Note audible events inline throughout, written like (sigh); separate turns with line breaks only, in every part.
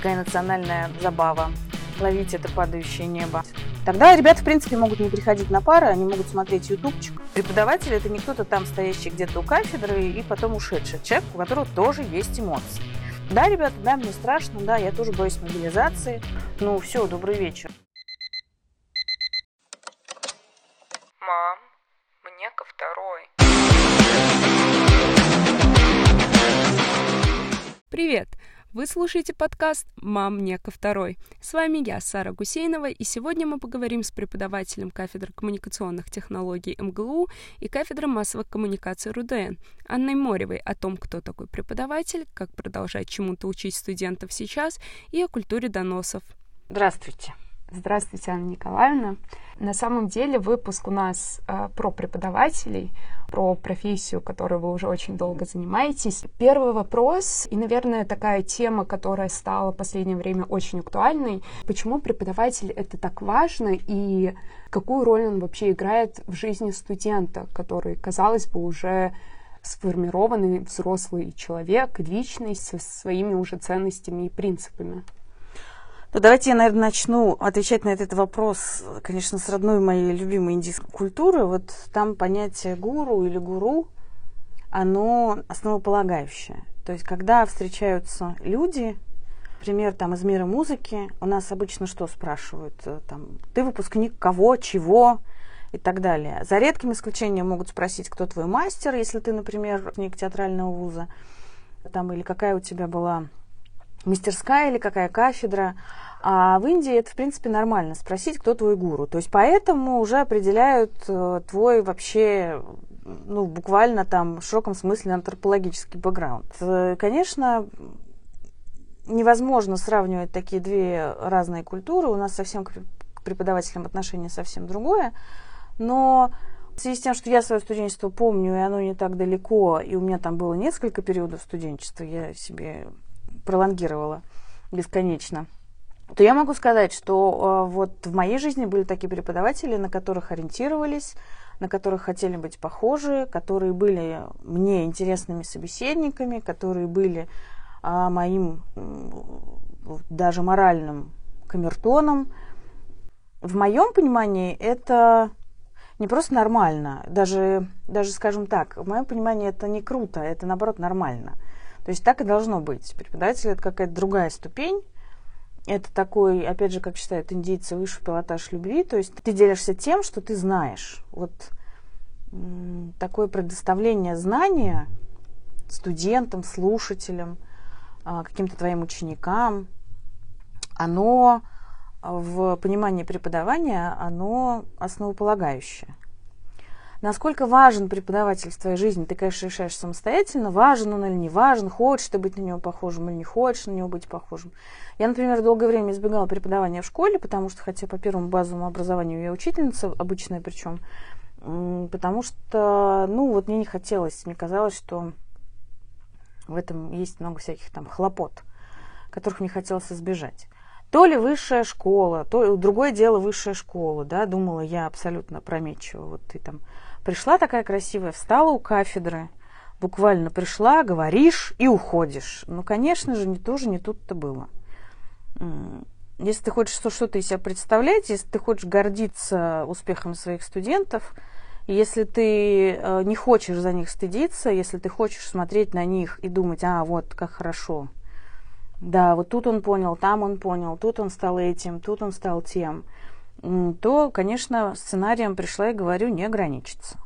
такая национальная забава ловить это падающее небо. Тогда ребята, в принципе, могут не приходить на пары, они могут смотреть ютубчик. Преподаватель – это не кто-то там стоящий где-то у кафедры и потом ушедший. Человек, у которого тоже есть эмоции. Да, ребята, да, мне страшно, да, я тоже боюсь мобилизации. Ну, все, добрый вечер.
Мам, мне ко второй.
Привет! Вы слушаете подкаст «Мам, мне ко второй». С вами я, Сара Гусейнова, и сегодня мы поговорим с преподавателем кафедры коммуникационных технологий МГУ и кафедры массовых коммуникаций РУДН Анной Моревой о том, кто такой преподаватель, как продолжать чему-то учить студентов сейчас и о культуре доносов.
Здравствуйте.
Здравствуйте, Анна Николаевна. На самом деле выпуск у нас э, про преподавателей, про профессию, которой вы уже очень долго занимаетесь. Первый вопрос, и, наверное, такая тема, которая стала в последнее время очень актуальной. Почему преподаватель это так важно и какую роль он вообще играет в жизни студента, который, казалось бы, уже сформированный взрослый человек, личность со своими уже ценностями и принципами?
Ну, давайте я, наверное, начну отвечать на этот вопрос, конечно, с родной моей любимой индийской культуры. Вот там понятие гуру или гуру, оно основополагающее. То есть, когда встречаются люди, например, там из мира музыки, у нас обычно что спрашивают? Там, ты выпускник кого, чего и так далее. За редким исключением могут спросить, кто твой мастер, если ты, например, выпускник театрального вуза, там, или какая у тебя была мастерская или какая кафедра. А в Индии это, в принципе, нормально спросить, кто твой гуру. То есть поэтому уже определяют э, твой вообще, ну, буквально там в широком смысле антропологический бэкграунд. Э, конечно, невозможно сравнивать такие две разные культуры. У нас совсем к преподавателям отношение совсем другое. Но в связи с тем, что я свое студенчество помню, и оно не так далеко, и у меня там было несколько периодов студенчества, я себе пролонгировала бесконечно, то я могу сказать, что э, вот в моей жизни были такие преподаватели, на которых ориентировались, на которых хотели быть похожи, которые были мне интересными собеседниками, которые были э, моим даже моральным камертоном. В моем понимании это не просто нормально, даже, даже скажем так, в моем понимании это не круто, это наоборот нормально – то есть так и должно быть. Преподаватель это какая-то другая ступень. Это такой, опять же, как считают индийцы, высший пилотаж любви. То есть ты делишься тем, что ты знаешь. Вот такое предоставление знания студентам, слушателям, а, каким-то твоим ученикам, оно в понимании преподавания, оно основополагающее. Насколько важен преподаватель в твоей жизни, ты, конечно, решаешь самостоятельно, важен он или не важен, хочешь ты быть на него похожим или не хочешь на него быть похожим. Я, например, долгое время избегала преподавания в школе, потому что, хотя по первому базовому образованию я учительница, обычная причем, потому что, ну, вот мне не хотелось, мне казалось, что в этом есть много всяких там хлопот, которых мне хотелось избежать. То ли высшая школа, то другое дело высшая школа, да, думала я абсолютно опрометчиво. Вот ты там Пришла такая красивая, встала у кафедры, буквально пришла, говоришь и уходишь. Ну, конечно же, не тоже не тут-то было. Если ты хочешь что-то из себя представлять, если ты хочешь гордиться успехом своих студентов, если ты э, не хочешь за них стыдиться, если ты хочешь смотреть на них и думать, а, вот, как хорошо. Да, вот тут он понял, там он понял, тут он стал этим, тут он стал тем – то, конечно, сценарием пришла и говорю не ограничиться.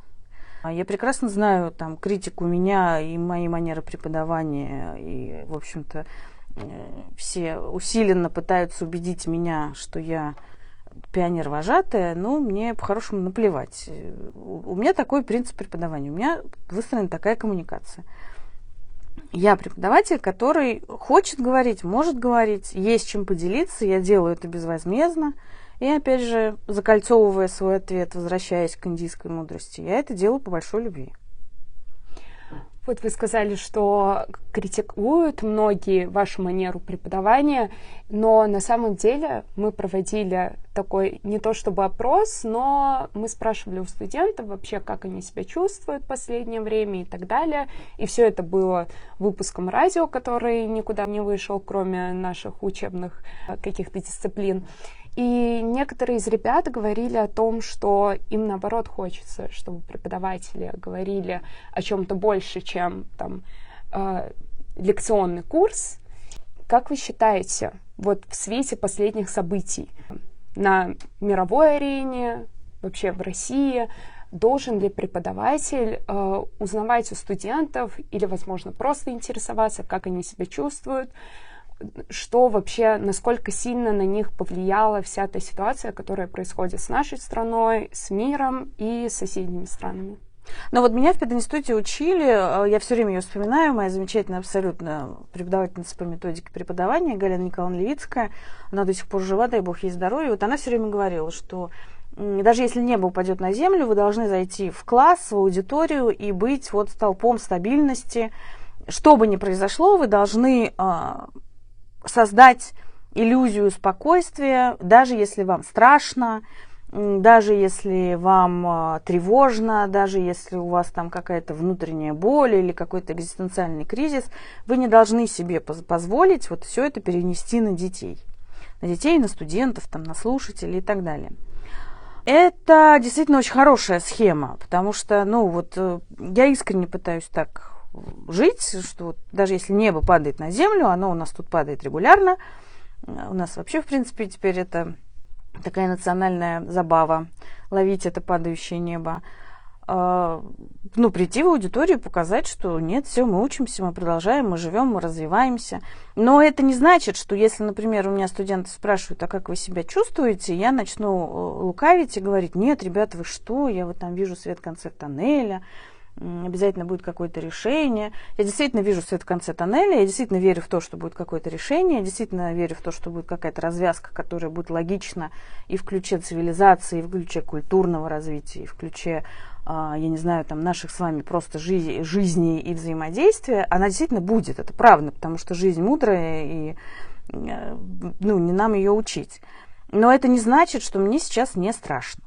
А я прекрасно знаю там критику меня и моей манеры преподавания, и, в общем-то, э, все усиленно пытаются убедить меня, что я пионер-вожатая, но мне по-хорошему наплевать. У меня такой принцип преподавания, у меня выстроена такая коммуникация. Я преподаватель, который хочет говорить, может говорить, есть чем поделиться, я делаю это безвозмездно. И опять же, закольцовывая свой ответ, возвращаясь к индийской мудрости, я это делаю по большой любви.
Вот вы сказали, что критикуют многие вашу манеру преподавания, но на самом деле мы проводили такой не то чтобы опрос, но мы спрашивали у студентов вообще, как они себя чувствуют в последнее время и так далее. И все это было выпуском радио, который никуда не вышел, кроме наших учебных э, каких-то дисциплин. И некоторые из ребят говорили о том, что им наоборот хочется, чтобы преподаватели говорили о чем-то больше, чем там э, лекционный курс. Как вы считаете, вот в свете последних событий на мировой арене, вообще в России, должен ли преподаватель э, узнавать у студентов или, возможно, просто интересоваться, как они себя чувствуют, что вообще, насколько сильно на них повлияла вся эта ситуация, которая происходит с нашей страной, с миром и соседними странами.
Но вот меня в пединституте учили, э, я все время ее вспоминаю, моя замечательная абсолютно преподавательница по методике преподавания Галина Николаевна Левицкая, она до сих пор жива, дай бог ей здоровья, вот она все время говорила, что даже если небо упадет на землю, вы должны зайти в класс, в аудиторию и быть вот столпом стабильности. Что бы ни произошло, вы должны а, создать иллюзию спокойствия, даже если вам страшно, даже если вам а, тревожно, даже если у вас там какая-то внутренняя боль или какой-то экзистенциальный кризис, вы не должны себе позволить вот все это перенести на детей. На детей, на студентов, там, на слушателей и так далее. Это действительно очень хорошая схема, потому что, ну, вот э, я искренне пытаюсь так жить, что даже если небо падает на землю, оно у нас тут падает регулярно. У нас вообще, в принципе, теперь это такая национальная забава ловить это падающее небо. А, ну, прийти в аудиторию, показать, что нет, все, мы учимся, мы продолжаем, мы живем, мы развиваемся. Но это не значит, что если, например, у меня студенты спрашивают, а как вы себя чувствуете, я начну э, лукавить и говорить, нет, ребята, вы что, я вот там вижу свет в тоннеля, обязательно будет какое-то решение. Я действительно вижу свет в конце тоннеля, я действительно верю в то, что будет какое-то решение, я действительно верю в то, что будет какая-то развязка, которая будет логична и в ключе цивилизации, и в ключе культурного развития, и в ключе, а, я не знаю, там, наших с вами просто жизни, жизни и взаимодействия. Она действительно будет, это правда, потому что жизнь мудрая, и э, ну, не нам ее учить. Но это не значит, что мне сейчас не страшно.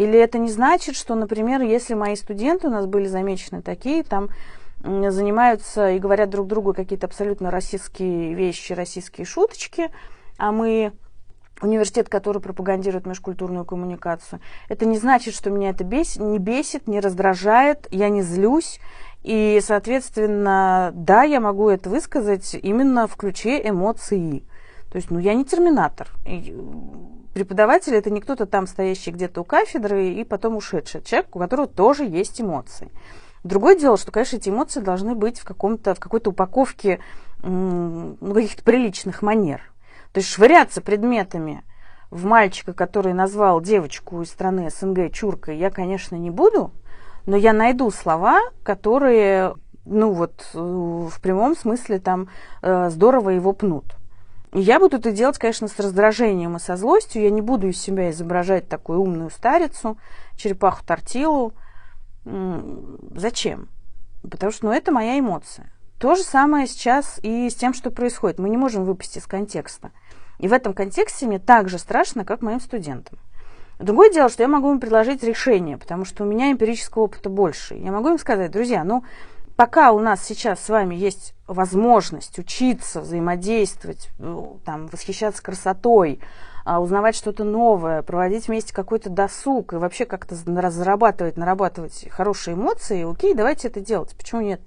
Или это не значит, что, например, если мои студенты, у нас были замечены такие, там занимаются и говорят друг другу какие-то абсолютно российские вещи, российские шуточки, а мы университет, который пропагандирует межкультурную коммуникацию. Это не значит, что меня это бесит, не бесит, не раздражает, я не злюсь. И, соответственно, да, я могу это высказать именно в ключе эмоций. То есть, ну, я не терминатор преподаватель это не кто-то там стоящий где-то у кафедры и потом ушедший человек, у которого тоже есть эмоции. Другое дело, что, конечно, эти эмоции должны быть в, каком-то, в какой-то упаковке ну, каких-то приличных манер. То есть швыряться предметами в мальчика, который назвал девочку из страны СНГ чуркой, я, конечно, не буду, но я найду слова, которые, ну вот, э, в прямом смысле там э, здорово его пнут. Я буду это делать, конечно, с раздражением и со злостью. Я не буду из себя изображать такую умную старицу, черепаху тортилу. Зачем? Потому что ну, это моя эмоция. То же самое сейчас и с тем, что происходит. Мы не можем выпасть из контекста. И в этом контексте мне так же страшно, как моим студентам. Другое дело, что я могу им предложить решение, потому что у меня эмпирического опыта больше. Я могу им сказать, друзья, ну, пока у нас сейчас с вами есть возможность учиться, взаимодействовать, ну, там, восхищаться красотой, а, узнавать что-то новое, проводить вместе какой-то досуг и вообще как-то разрабатывать, нарабатывать хорошие эмоции, окей, давайте это делать. Почему нет?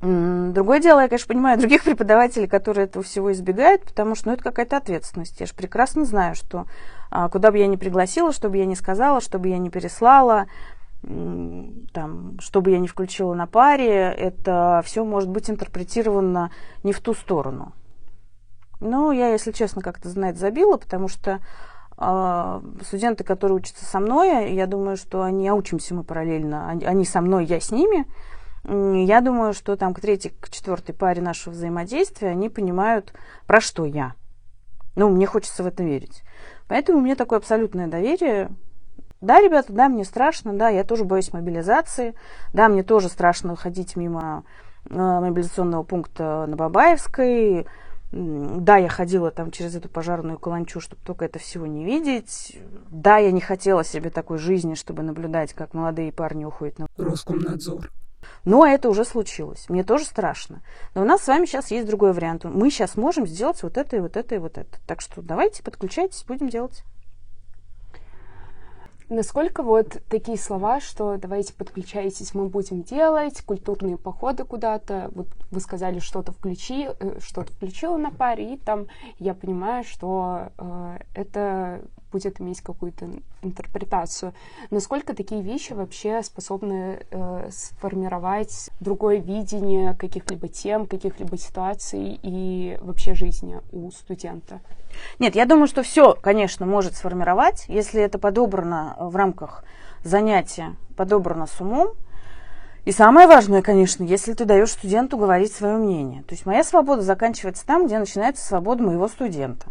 Другое дело, я, конечно, понимаю других (laughs) преподавателей, которые этого всего избегают, потому что ну, это какая-то ответственность. Я же прекрасно знаю, что а, куда бы я ни пригласила, что бы я ни сказала, что бы я ни переслала, там, что бы я ни включила на паре, это все может быть интерпретировано не в ту сторону. Но я, если честно, как-то знать забила, потому что э, студенты, которые учатся со мной, я думаю, что они, а учимся мы параллельно, они, они со мной, я с ними. Я думаю, что там к третьей, к четвертой паре нашего взаимодействия они понимают, про что я. Ну, мне хочется в это верить. Поэтому у меня такое абсолютное доверие Да, ребята, да, мне страшно, да, я тоже боюсь мобилизации, да, мне тоже страшно ходить мимо э, мобилизационного пункта на Бабаевской, да, я ходила там через эту пожарную каланчу, чтобы только это всего не видеть. Да, я не хотела себе такой жизни, чтобы наблюдать, как молодые парни уходят на
Роскомнадзор.
Но это уже случилось. Мне тоже страшно. Но у нас с вами сейчас есть другой вариант. Мы сейчас можем сделать вот это и вот это и вот это. Так что давайте подключайтесь, будем делать.
Насколько вот такие слова, что давайте подключайтесь, мы будем делать, культурные походы куда-то, вот вы сказали, что-то включи, э, что-то включила на паре, и там я понимаю, что э, это будет иметь какую-то интерпретацию. Насколько такие вещи вообще способны э, сформировать другое видение каких-либо тем, каких-либо ситуаций и вообще жизни у студента?
Нет, я думаю, что все, конечно, может сформировать, если это подобрано в рамках занятия, подобрано с умом. И самое важное, конечно, если ты даешь студенту говорить свое мнение. То есть моя свобода заканчивается там, где начинается свобода моего студента.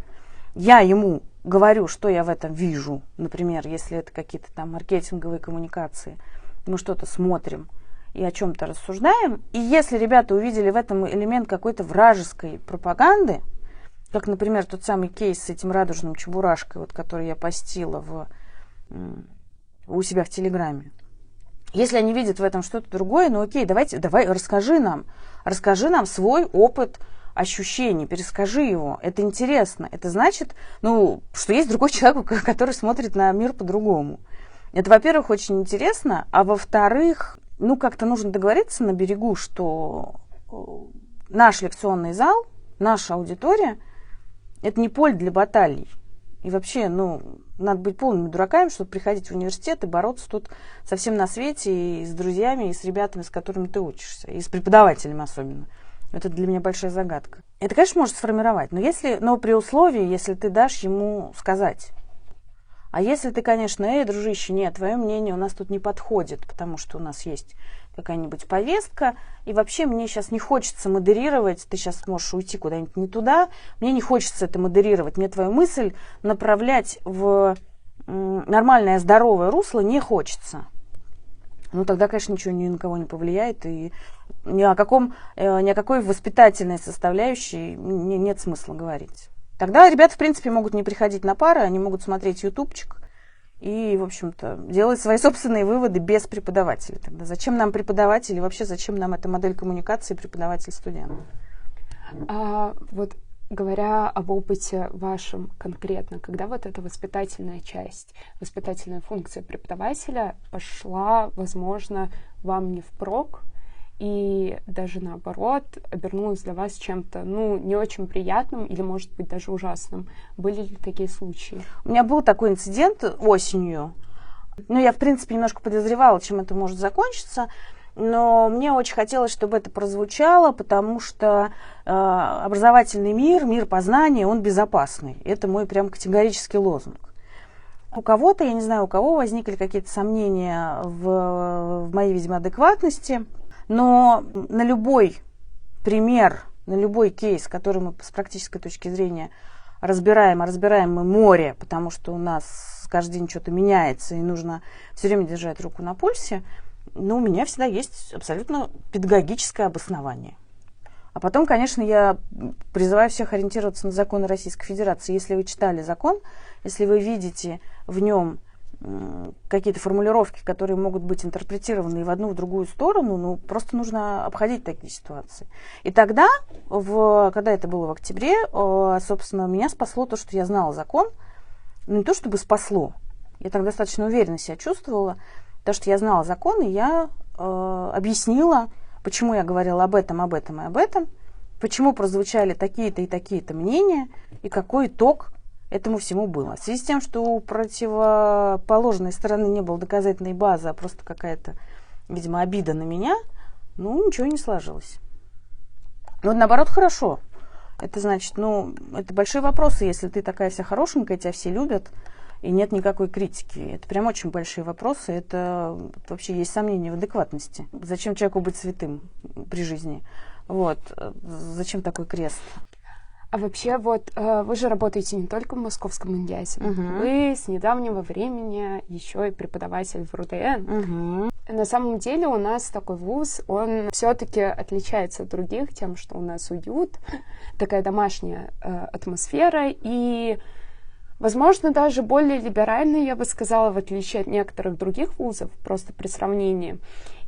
Я ему говорю, что я в этом вижу, например, если это какие-то там маркетинговые коммуникации, мы что-то смотрим и о чем-то рассуждаем, и если ребята увидели в этом элемент какой-то вражеской пропаганды, как, например, тот самый кейс с этим радужным чебурашкой, вот, который я постила в, у себя в Телеграме. Если они видят в этом что-то другое, ну окей, давайте, давай, расскажи нам, расскажи нам свой опыт ощущений, перескажи его. Это интересно. Это значит, ну, что есть другой человек, (laughs) который смотрит на мир по-другому. Это, во-первых, очень интересно, а во-вторых, ну, как-то нужно договориться на берегу, что э, наш лекционный зал, наша аудитория, это не поле для баталий. И вообще, ну, надо быть полными дураками, чтобы приходить в университет и бороться тут совсем на свете и с друзьями, и с ребятами, с которыми ты учишься, и с преподавателями особенно. Это для меня большая загадка. Это, конечно, может сформировать, но, если, но при условии, если ты дашь ему сказать. А если ты, конечно, эй, дружище, нет, твое мнение у нас тут не подходит, потому что у нас есть какая-нибудь повестка, и вообще мне сейчас не хочется модерировать, ты сейчас можешь уйти куда-нибудь не туда, мне не хочется это модерировать, мне твою мысль направлять в нормальное, здоровое русло не хочется. Ну, тогда, конечно, ничего ни на кого не повлияет, и ни о, каком, э, ни о какой воспитательной составляющей нет смысла говорить. Тогда ребята, в принципе, могут не приходить на пары, они могут смотреть ютубчик и, в общем-то, делать свои собственные выводы без преподавателя. Тогда зачем нам преподаватель и вообще зачем нам эта модель коммуникации преподаватель-студент?
А, вот говоря об опыте вашем конкретно, когда вот эта воспитательная часть, воспитательная функция преподавателя пошла, возможно, вам не впрок, и даже наоборот обернулась для вас чем-то, ну, не очень приятным или, может быть, даже ужасным. Были ли такие случаи?
У меня был такой инцидент осенью. Ну, я, в принципе, немножко подозревала, чем это может закончиться, но мне очень хотелось, чтобы это прозвучало, потому что э, образовательный мир, мир познания, он безопасный. Это мой прям категорический лозунг. У кого-то, я не знаю, у кого возникли какие-то сомнения в, в моей, видимо, адекватности – но на любой пример, на любой кейс, который мы с практической точки зрения разбираем, а разбираем мы море, потому что у нас каждый день что-то меняется, и нужно все время держать руку на пульсе, но у меня всегда есть абсолютно педагогическое обоснование. А потом, конечно, я призываю всех ориентироваться на законы Российской Федерации. Если вы читали закон, если вы видите в нем какие-то формулировки, которые могут быть интерпретированы и в одну, и в другую сторону, ну, просто нужно обходить такие ситуации. И тогда, в, когда это было в октябре, собственно, меня спасло то, что я знала закон, ну, не то чтобы спасло, я так достаточно уверенно себя чувствовала, то, что я знала закон, и я э, объяснила, почему я говорила об этом, об этом и об этом, почему прозвучали такие-то и такие-то мнения, и какой итог этому всему было. В связи с тем, что у противоположной стороны не было доказательной базы, а просто какая-то, видимо, обида на меня, ну, ничего не сложилось. Ну, наоборот, хорошо. Это значит, ну, это большие вопросы, если ты такая вся хорошенькая, тебя все любят, и нет никакой критики. Это прям очень большие вопросы. Это вообще есть сомнения в адекватности. Зачем человеку быть святым при жизни? Вот. Зачем такой крест?
А вообще, вот э, вы же работаете не только в Московском Индиасе,
Мгм.
вы с недавнего времени еще и преподаватель в РУДН.
Мгм.
На самом деле у нас такой вуз, он все-таки отличается от других тем, что у нас уют, (laughs) такая домашняя э, атмосфера и, возможно, даже более либеральный, я бы сказала, в отличие от некоторых других вузов, просто при сравнении.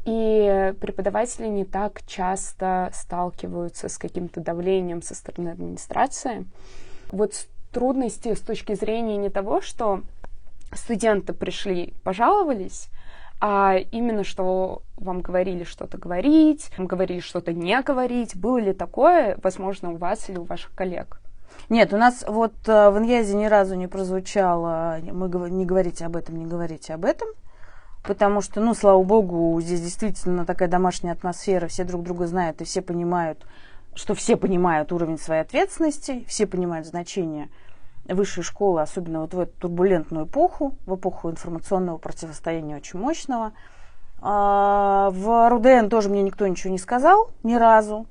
И преподаватели не так часто сталкиваются с каким-то давлением со стороны администрации. Вот трудности с точки зрения не того, что студенты пришли, пожаловались, а именно, что вам говорили что-то говорить, вам говорили что-то не говорить. Было ли такое, возможно, у вас или у ваших коллег?
Нет, у нас вот э, в Иньязе ни разу не прозвучало мы гов- не говорите об этом, не говорите об этом. Потому что, ну, слава богу, здесь действительно такая домашняя атмосфера, все друг друга знают, и все понимают, что все понимают уровень своей ответственности, все понимают значение высшей школы, особенно вот в эту турбулентную эпоху, в эпоху информационного противостояния очень мощного. А, В РУДН тоже мне никто ничего не сказал ни разу.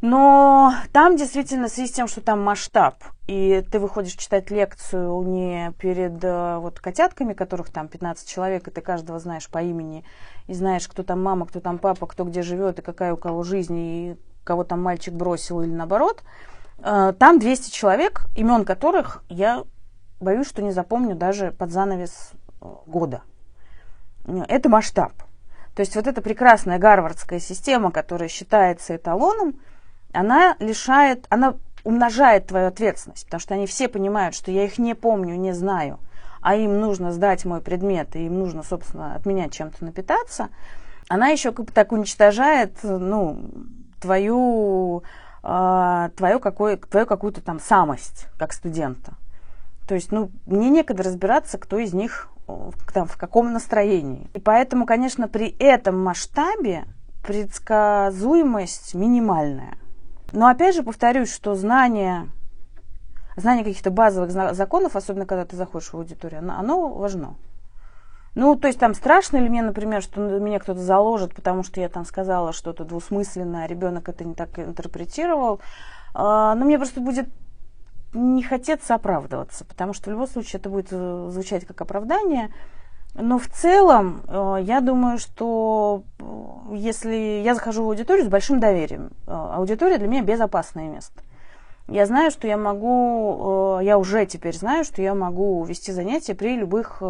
Но там действительно, в связи с тем, что там масштаб, и ты выходишь читать лекцию не перед э, вот котятками, которых там 15 человек, и ты каждого знаешь по имени, и знаешь, кто там мама, кто там папа, кто где живет, и какая у кого жизнь, и кого там мальчик бросил или наоборот. Э, Там 200 человек, имен которых я боюсь, что не запомню даже под занавес э, года. Это масштаб. То есть вот эта прекрасная гарвардская система, которая считается эталоном, она лишает, она умножает твою ответственность, потому что они все понимают, что я их не помню, не знаю, а им нужно сдать мой предмет, и им нужно, собственно, от меня чем-то напитаться, она еще как бы так уничтожает, ну, твою, э, твою, какой, твою какую-то там самость как студента. То есть, ну, мне некогда разбираться, кто из них там, в каком настроении. И поэтому, конечно, при этом масштабе предсказуемость минимальная. Но опять же повторюсь, что знание, знание каких-то базовых законов, особенно когда ты заходишь в аудиторию, оно, оно важно. Ну, то есть там страшно ли мне, например, что меня кто-то заложит, потому что я там сказала что-то двусмысленное, а ребенок это не так интерпретировал. А, Но мне просто будет не хотеться оправдываться, потому что в любом случае это будет э, звучать как оправдание. Но в целом, э, я думаю, что э, если я захожу в аудиторию с большим доверием, э, аудитория для меня безопасное место. Я знаю, что я могу, я уже теперь знаю, что я могу вести занятия при любых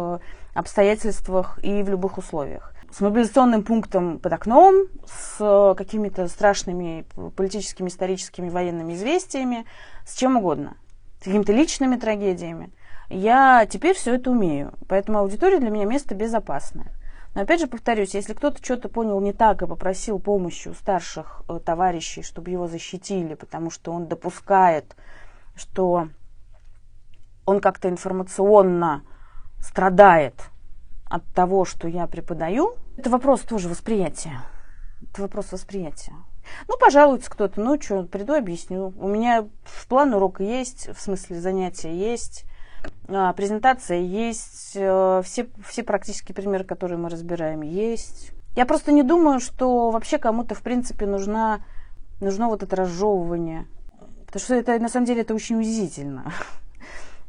обстоятельствах и в любых условиях. С мобилизационным пунктом под окном, с какими-то страшными политическими, историческими, военными известиями, с чем угодно, с какими-то личными трагедиями. Я теперь все это умею, поэтому аудитория для меня место безопасное. Но опять же повторюсь, если кто-то что-то понял не так и попросил помощи у старших э, товарищей, чтобы его защитили, потому что он допускает, что он как-то информационно страдает от того, что я преподаю, это вопрос тоже восприятия. Это вопрос восприятия. Ну, пожалуется кто-то, ну, что, приду, объясню. У меня в план урок есть, в смысле занятия есть, а, презентация есть, э, все, все практические примеры, которые мы разбираем, есть. Я просто не думаю, что вообще кому-то, в принципе, нужна, нужно вот это разжевывание. Потому что это, на самом деле, это очень унизительно.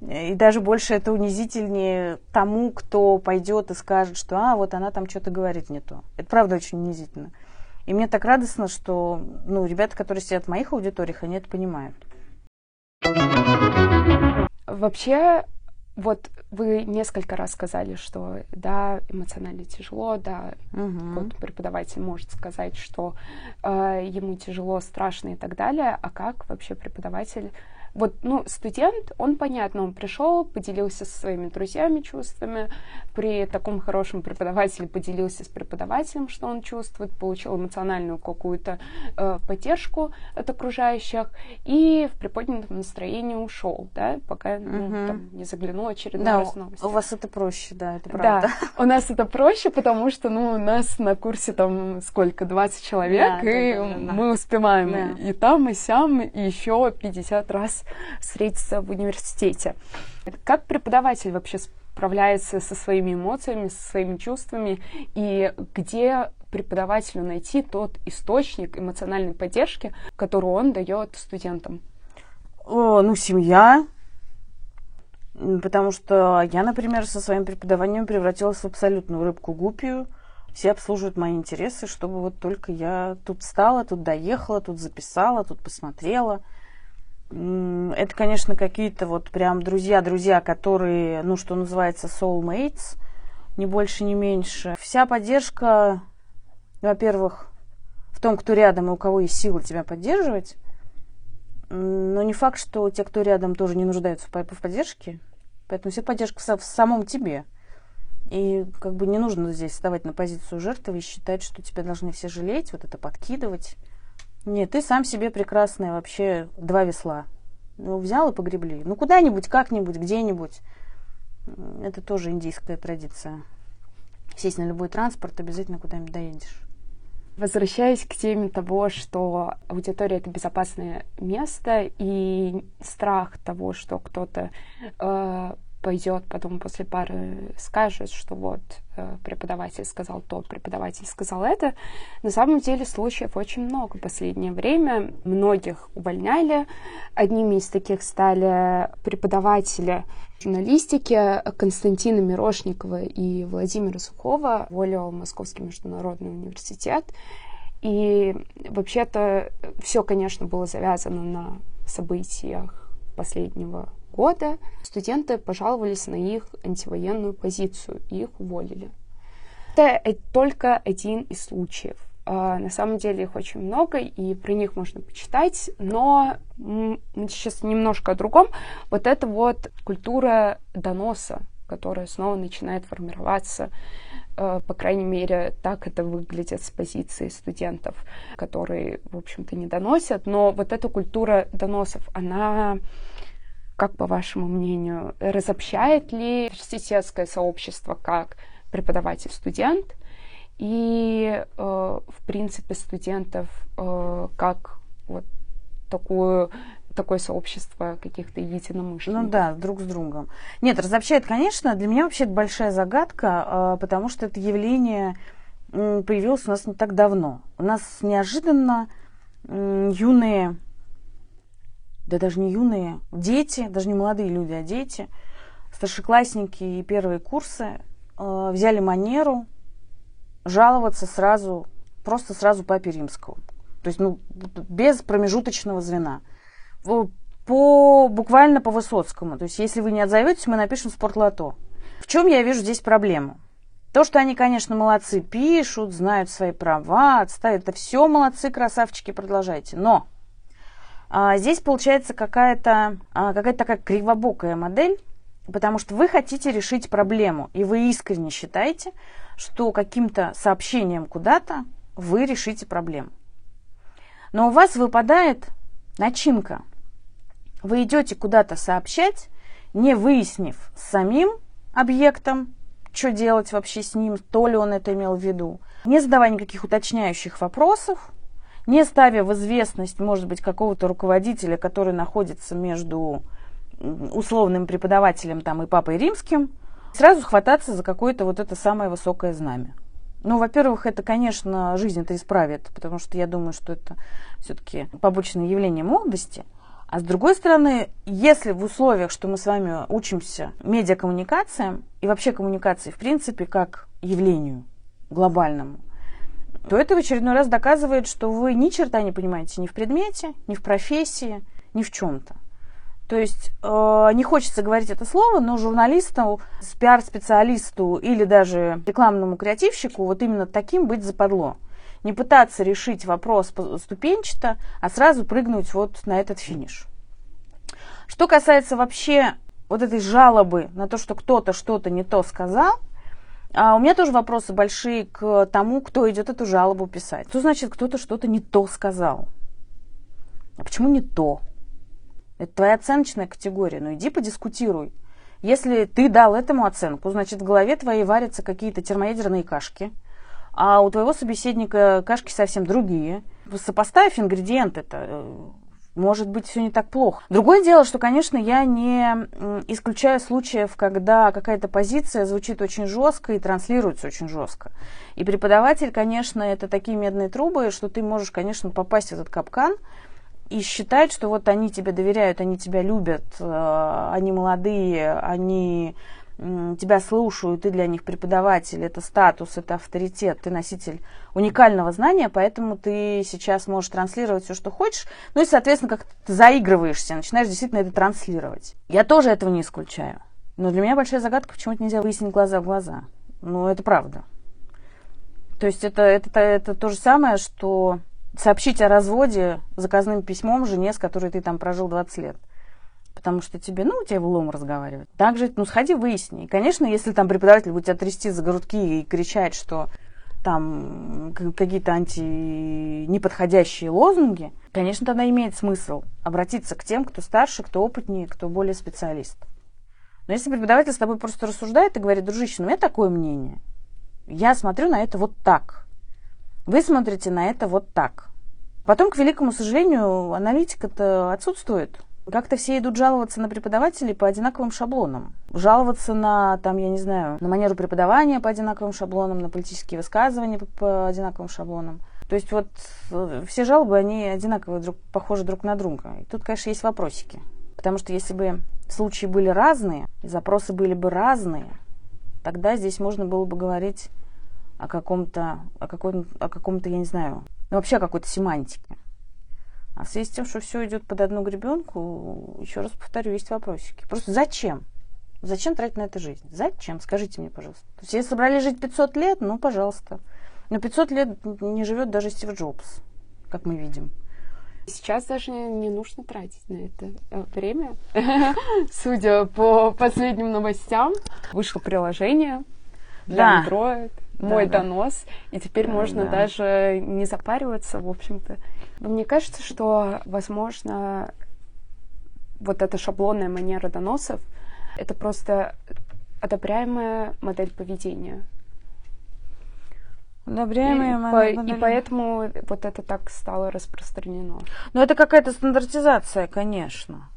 И даже больше это унизительнее тому, кто пойдет и скажет, что а, вот она там что-то говорит не то. Это правда очень унизительно. И мне так радостно, что ну, ребята, которые сидят в моих аудиториях, они это понимают.
Вообще, вот вы несколько раз сказали, что да, эмоционально тяжело, да,
Мгм.
вот преподаватель может сказать, что э, ему тяжело, страшно и так далее, а как вообще преподаватель вот, ну, студент, он, понятно, он пришел, поделился со своими друзьями чувствами, при таком хорошем преподавателе поделился с преподавателем, что он чувствует, получил эмоциональную какую-то э, поддержку от окружающих, и в приподнятом настроении ушел, да, пока ну,
Мгм.
там, не заглянул очередной
Да,
раз новости.
у вас это проще, да, это правда.
Да, у нас это проще, потому что, ну, у нас на курсе там сколько, 20 человек,
Да,
и
да, да, да.
мы успеваем
Да.
и там, и сям, и еще 50 раз встретиться в университете. Как преподаватель вообще справляется со своими эмоциями, со своими чувствами, и где преподавателю найти тот источник эмоциональной поддержки, который он дает студентам?
ну, семья, потому что я, например, со своим преподаванием превратилась в абсолютную рыбку-гупию. Все обслуживают мои интересы, чтобы вот только я тут стала, тут доехала, тут записала, тут посмотрела. Это, конечно, какие-то вот прям друзья-друзья, которые, ну, что называется, soulmates, ни больше, ни меньше. Вся поддержка, во-первых, в том, кто рядом и у кого есть силы тебя поддерживать. Но не факт, что те, кто рядом, тоже не нуждаются в поддержке. Поэтому вся поддержка в самом тебе. И как бы не нужно здесь вставать на позицию жертвы и считать, что тебя должны все жалеть, вот это подкидывать. Нет, ты сам себе прекрасный вообще два весла. Ну, взял и погребли. Ну, куда-нибудь, как-нибудь, где-нибудь. Это тоже индийская традиция. Сесть на любой транспорт, обязательно куда-нибудь доедешь.
Возвращаясь к теме того, что аудитория это безопасное место и страх того, что кто-то э, пойдет потом после пары скажет, что вот э, преподаватель сказал то, преподаватель сказал это. На самом деле случаев очень много в последнее время. Многих увольняли. Одними из таких стали преподаватели журналистики Константина Мирошникова и Владимира Сухова, уволил Московский международный университет. И вообще-то все, конечно, было завязано на событиях последнего года студенты пожаловались на их антивоенную позицию и их уволили. Это только один из случаев. А, на самом деле их очень много, и про них можно почитать, но мы сейчас немножко о другом. Вот это вот культура доноса, которая снова начинает формироваться, а, по крайней мере, так это выглядит с позиции студентов, которые, в общем-то, не доносят. Но вот эта культура доносов, она как по вашему мнению, разобщает ли университетское сообщество как преподаватель-студент и, э, в принципе, студентов э, как вот такую такое сообщество каких-то единомышленников.
Ну да, друг с другом. Нет, разобщает, конечно. Для меня вообще это большая загадка, э, потому что это явление появилось у нас не так давно. У нас неожиданно юные да даже не юные, дети, даже не молодые люди, а дети, старшеклассники и первые курсы э, взяли манеру жаловаться сразу, просто сразу папе римскому. То есть, ну, без промежуточного звена. По, буквально по Высоцкому. То есть, если вы не отзоветесь, мы напишем спортлото. В чем я вижу здесь проблему? То, что они, конечно, молодцы, пишут, знают свои права, отставят, это все молодцы, красавчики, продолжайте. Но а, здесь получается какая-то а, какая такая кривобокая модель, потому что вы хотите решить проблему, и вы искренне считаете, что каким-то сообщением куда-то вы решите проблему. Но у вас выпадает начинка. Вы идете куда-то сообщать, не выяснив самим объектом, что делать вообще с ним, то ли он это имел в виду, не задавая никаких уточняющих вопросов, не ставя в известность, может быть, какого-то руководителя, который находится между условным преподавателем там, и папой римским, сразу хвататься за какое-то вот это самое высокое знамя. Ну, во-первых, это, конечно, жизнь это исправит, потому что я думаю, что это все-таки побочное явление молодости. А с другой стороны, если в условиях, что мы с вами учимся медиакоммуникациям и вообще коммуникации, в принципе, как явлению глобальному, то это в очередной раз доказывает, что вы ни черта не понимаете ни в предмете, ни в профессии, ни в чем-то. То есть э, не хочется говорить это слово, но журналисту, пиар-специалисту или даже рекламному креативщику вот именно таким быть западло. Не пытаться решить вопрос ступенчато, а сразу прыгнуть вот на этот финиш. Что касается вообще вот этой жалобы на то, что кто-то что-то не то сказал, а у меня тоже вопросы большие к тому, кто идет эту жалобу писать. Что значит, кто-то что-то не то сказал? А почему не то? Это твоя оценочная категория. Ну иди подискутируй. Если ты дал этому оценку, значит в голове твоей варятся какие-то термоядерные кашки, а у твоего собеседника кашки совсем другие. Сопоставив ингредиенты, это э, может быть, все не так плохо. Другое дело, что, конечно, я не исключаю случаев, когда какая-то позиция звучит очень жестко и транслируется очень жестко. И преподаватель, конечно, это такие медные трубы, что ты можешь, конечно, попасть в этот капкан, и считать, что вот они тебе доверяют, они тебя любят, э, они молодые, они тебя слушают, ты для них преподаватель, это статус, это авторитет, ты носитель уникального знания, поэтому ты сейчас можешь транслировать все, что хочешь, ну и, соответственно, как ты заигрываешься, начинаешь действительно это транслировать. Я тоже этого не исключаю. Но для меня большая загадка, почему это нельзя выяснить глаза в глаза. Ну, это правда. То есть это, это, это то же самое, что сообщить о разводе заказным письмом жене, с которой ты там прожил 20 лет потому что тебе, ну, у тебя в лом разговаривать. Также, ну, сходи, выясни. И, конечно, если там преподаватель будет тебя трясти за грудки и кричать, что там какие-то анти-неподходящие лозунги, конечно, тогда имеет смысл обратиться к тем, кто старше, кто опытнее, кто более специалист. Но если преподаватель с тобой просто рассуждает и говорит, дружище, ну, у меня такое мнение, я смотрю на это вот так, вы смотрите на это вот так. Потом, к великому сожалению, аналитика-то отсутствует. Как-то все идут жаловаться на преподавателей по одинаковым шаблонам. Жаловаться на, там, я не знаю, на манеру преподавания по одинаковым шаблонам, на политические высказывания по, по одинаковым шаблонам. То есть вот э, все жалобы, они одинаковые, друг, похожи друг на друга. И тут, конечно, есть вопросики. Потому что если бы случаи были разные, запросы были бы разные, тогда здесь можно было бы говорить о каком-то, о каком-то, о каком-то, я не знаю, ну, вообще о какой-то семантике. А в связи с тем, что все идет под одну гребенку, еще раз повторю, есть вопросики. Просто зачем? Зачем тратить на это жизнь? Зачем? Скажите мне, пожалуйста. То есть, если собрались жить 500 лет, ну, пожалуйста. Но 500 лет не живет даже Стив Джобс, как мы видим.
Сейчас даже не нужно тратить на это э, время. (laughs) Судя по последним новостям, вышло приложение для Android, мой донос, и теперь можно даже не запариваться, в общем-то, мне кажется, что, возможно, вот эта шаблонная манера доносов — это просто одобряемая модель поведения.
Одобряемая
и,
модель.
По, и поэтому вот это так стало распространено.
Ну, это какая-то стандартизация, конечно.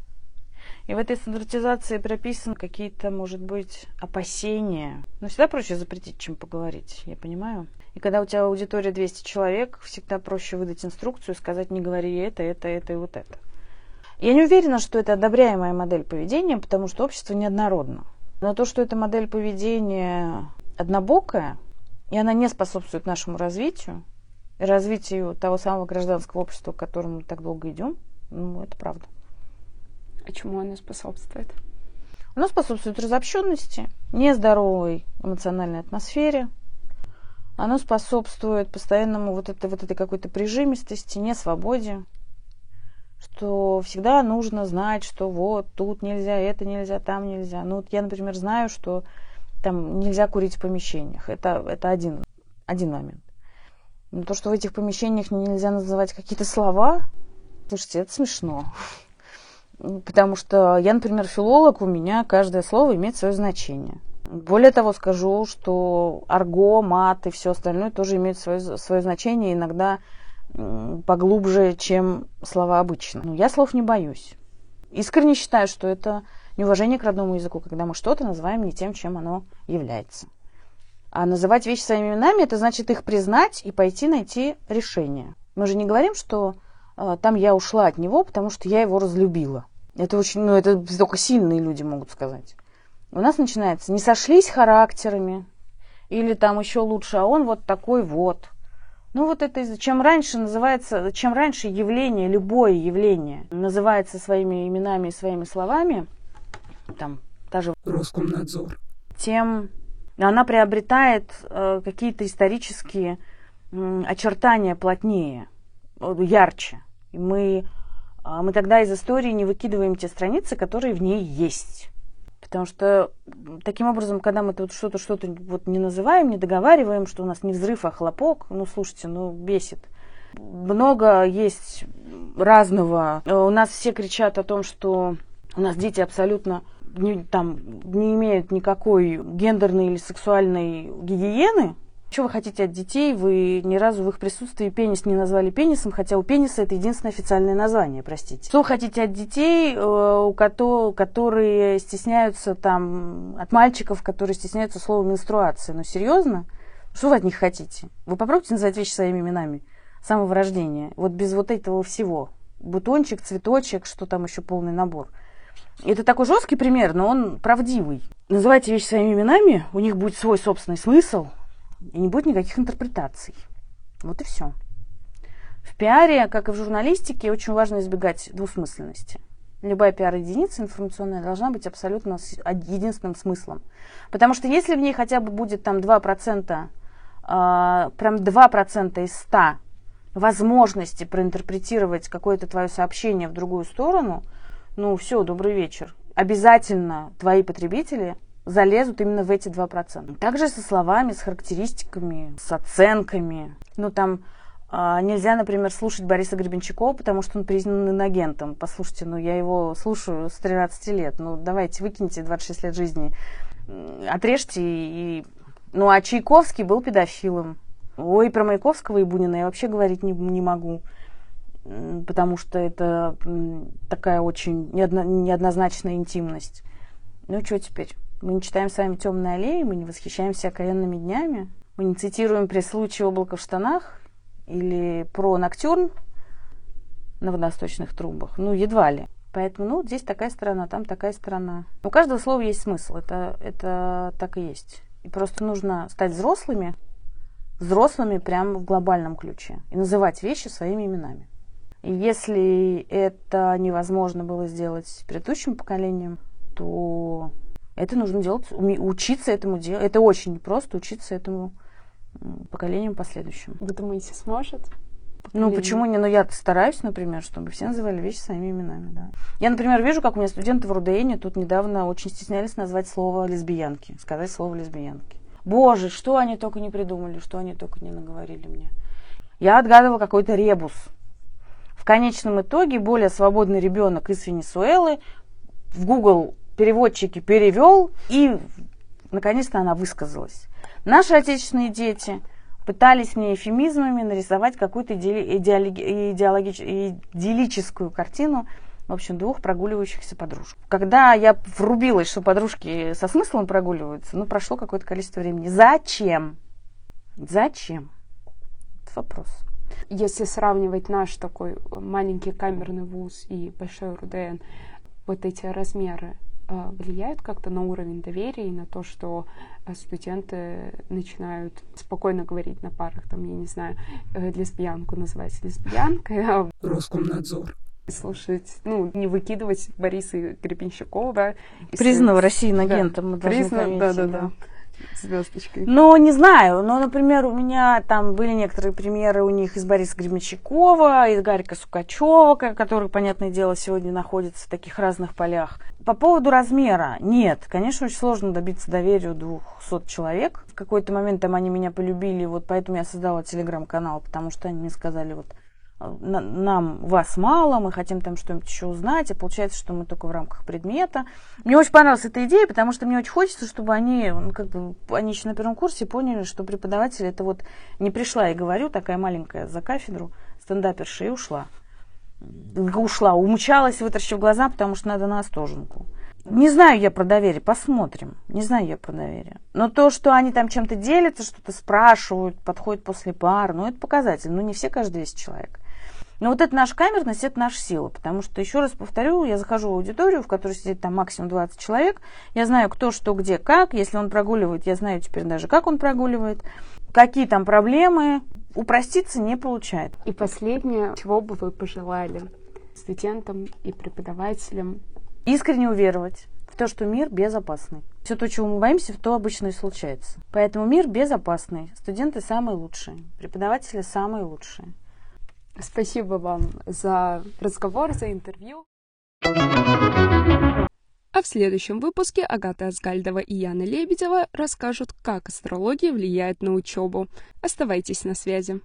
И в этой стандартизации прописаны какие-то, может быть, опасения. Но всегда проще запретить, чем поговорить, я понимаю. И когда у тебя аудитория 200 человек, всегда проще выдать инструкцию, сказать, не говори это, это, это и вот это. Я не уверена, что это одобряемая модель поведения, потому что общество неоднородно. Но то, что эта модель поведения однобокая, и она не способствует нашему развитию, развитию того самого гражданского общества, к которому мы так долго идем, ну, это правда.
А чему она способствует?
Она способствует разобщенности, нездоровой эмоциональной атмосфере, оно способствует постоянному вот этой, вот этой какой-то прижимистости, не свободе, что всегда нужно знать, что вот тут нельзя, это нельзя, там нельзя. Ну вот я, например, знаю, что там нельзя курить в помещениях. Это, это один, один момент. Но то, что в этих помещениях нельзя называть какие-то слова, слушайте, это смешно. Потому что я, например, филолог, у меня каждое слово имеет свое значение. Более того, скажу, что арго, мат и все остальное тоже имеют свое, свое значение, иногда поглубже, чем слова обычно. Но я слов не боюсь. Искренне считаю, что это неуважение к родному языку, когда мы что-то называем не тем, чем оно является. А называть вещи своими именами, это значит их признать и пойти найти решение. Мы же не говорим, что э, там я ушла от него, потому что я его разлюбила. Это очень, ну, это только сильные люди могут сказать у нас начинается не сошлись характерами, или там еще лучше, а он вот такой вот. Ну вот это чем раньше называется, чем раньше явление, любое явление называется своими именами и своими словами, там даже
Роскомнадзор,
тем она приобретает э, какие-то исторические э, очертания плотнее, э, ярче. И мы, мы тогда из истории не выкидываем те страницы, которые в ней есть. Потому что таким образом, когда мы тут что-то что-то вот не называем, не договариваем, что у нас не взрыв, а хлопок, ну слушайте, ну бесит. Много есть разного. У нас все кричат о том, что у нас дети абсолютно не, там, не имеют никакой гендерной или сексуальной гигиены, что вы хотите от детей? Вы ни разу в их присутствии пенис не назвали пенисом, хотя у пениса это единственное официальное название, простите. Что вы хотите от детей, э, у которые стесняются там, от мальчиков, которые стесняются слова менструация? Ну, серьезно? Что вы от них хотите? Вы попробуйте называть вещи своими именами с самого рождения. Вот без вот этого всего. бутончик, цветочек, что там еще полный набор. Это такой жесткий пример, но он правдивый. Называйте вещи своими именами, у них будет свой собственный смысл, и не будет никаких интерпретаций. Вот и все. В пиаре, как и в журналистике, очень важно избегать двусмысленности. Любая пиар-единица информационная должна быть абсолютно с единственным смыслом. Потому что если в ней хотя бы будет там 2%, э, а, прям 2% из 100 возможности проинтерпретировать какое-то твое сообщение в другую сторону, ну все, добрый вечер. Обязательно твои потребители залезут именно в эти 2%. Также со словами, с характеристиками, с оценками. Ну там а, нельзя, например, слушать Бориса Гребенщикова, потому что он признан инагентом. Послушайте, ну я его слушаю с 13 лет. Ну давайте, выкиньте 26 лет жизни. Отрежьте и... Ну а Чайковский был педофилом. Ой, про Маяковского и Бунина я вообще говорить не, не могу. Потому что это такая очень неодно, неоднозначная интимность. Ну что теперь? Мы не читаем с вами «Темные аллеи», мы не восхищаемся окаянными днями, мы не цитируем при случае облако в штанах, или про ноктюрн на водосточных трубах. Ну, едва ли. Поэтому, ну, здесь такая сторона, там такая сторона. У каждого слова есть смысл, это, это так и есть. И просто нужно стать взрослыми, взрослыми прямо в глобальном ключе и называть вещи своими именами. И если это невозможно было сделать предыдущим поколением, то это нужно делать, учиться этому делать. Это очень непросто учиться этому поколениям последующим.
Вы думаете, сможет?
Ну, почему не? Ну, я стараюсь, например, чтобы все называли вещи своими именами, да. Я, например, вижу, как у меня студенты в РУДН тут недавно очень стеснялись назвать слово лесбиянки, сказать слово лесбиянки. Боже, что они только не придумали, что они только не наговорили мне. Я отгадывала какой-то ребус. В конечном итоге более свободный ребенок из Венесуэлы в Google переводчике перевел, и наконец-то она высказалась. Наши отечественные дети пытались мне эфемизмами нарисовать какую-то идеологическую картину, в общем, двух прогуливающихся подружек. Когда я врубилась, что подружки со смыслом прогуливаются, ну, прошло какое-то количество времени. Зачем? Зачем? Это вопрос.
Если сравнивать наш такой маленький камерный вуз и большой РУДН, вот эти размеры, а, влияют как-то на уровень доверия и на то, что а, студенты начинают спокойно говорить на парах, там, я не знаю, э, лесбиянку называть лесбиянкой, а
Роскомнадзор
слушать, ну, не выкидывать Бориса Гребенщикова, да.
Признанного России агентом, да. мы должны
Признан, да, да, да. да звездочкой?
Ну, не знаю. Но, например, у меня там были некоторые примеры у них из Бориса Гремячакова, из Гарика Сукачева, который, понятное дело, сегодня находится в таких разных полях. По поводу размера. Нет, конечно, очень сложно добиться доверия у 200 человек. В какой-то момент там они меня полюбили, вот поэтому я создала телеграм-канал, потому что они мне сказали, вот нам вас мало, мы хотим там что-нибудь еще узнать, и получается, что мы только в рамках предмета. Мне очень понравилась эта идея, потому что мне очень хочется, чтобы они, ну, как бы, они еще на первом курсе поняли, что преподаватель это вот не пришла и говорю, такая маленькая за кафедру, стендаперша, и ушла. Ушла, умчалась, вытаращив глаза, потому что надо на остоженку. Не знаю я про доверие, посмотрим. Не знаю я про доверие. Но то, что они там чем-то делятся, что-то спрашивают, подходят после пар, ну, это показатель. Ну, не все каждый 200 человек. Но вот эта наша камерность, это наша сила, потому что, еще раз повторю, я захожу в аудиторию, в которой сидит там максимум 20 человек, я знаю, кто, что, где, как, если он прогуливает, я знаю теперь даже, как он прогуливает, какие там проблемы, упроститься не получает.
И последнее, чего бы вы пожелали студентам и преподавателям?
Искренне уверовать в то, что мир безопасный. Все то, чего мы боимся, то обычно и случается. Поэтому мир безопасный. Студенты самые лучшие, преподаватели самые лучшие.
Спасибо вам за разговор, за интервью.
А в следующем выпуске Агата Асгальдова и Яна Лебедева расскажут, как астрология влияет на учебу. Оставайтесь на связи.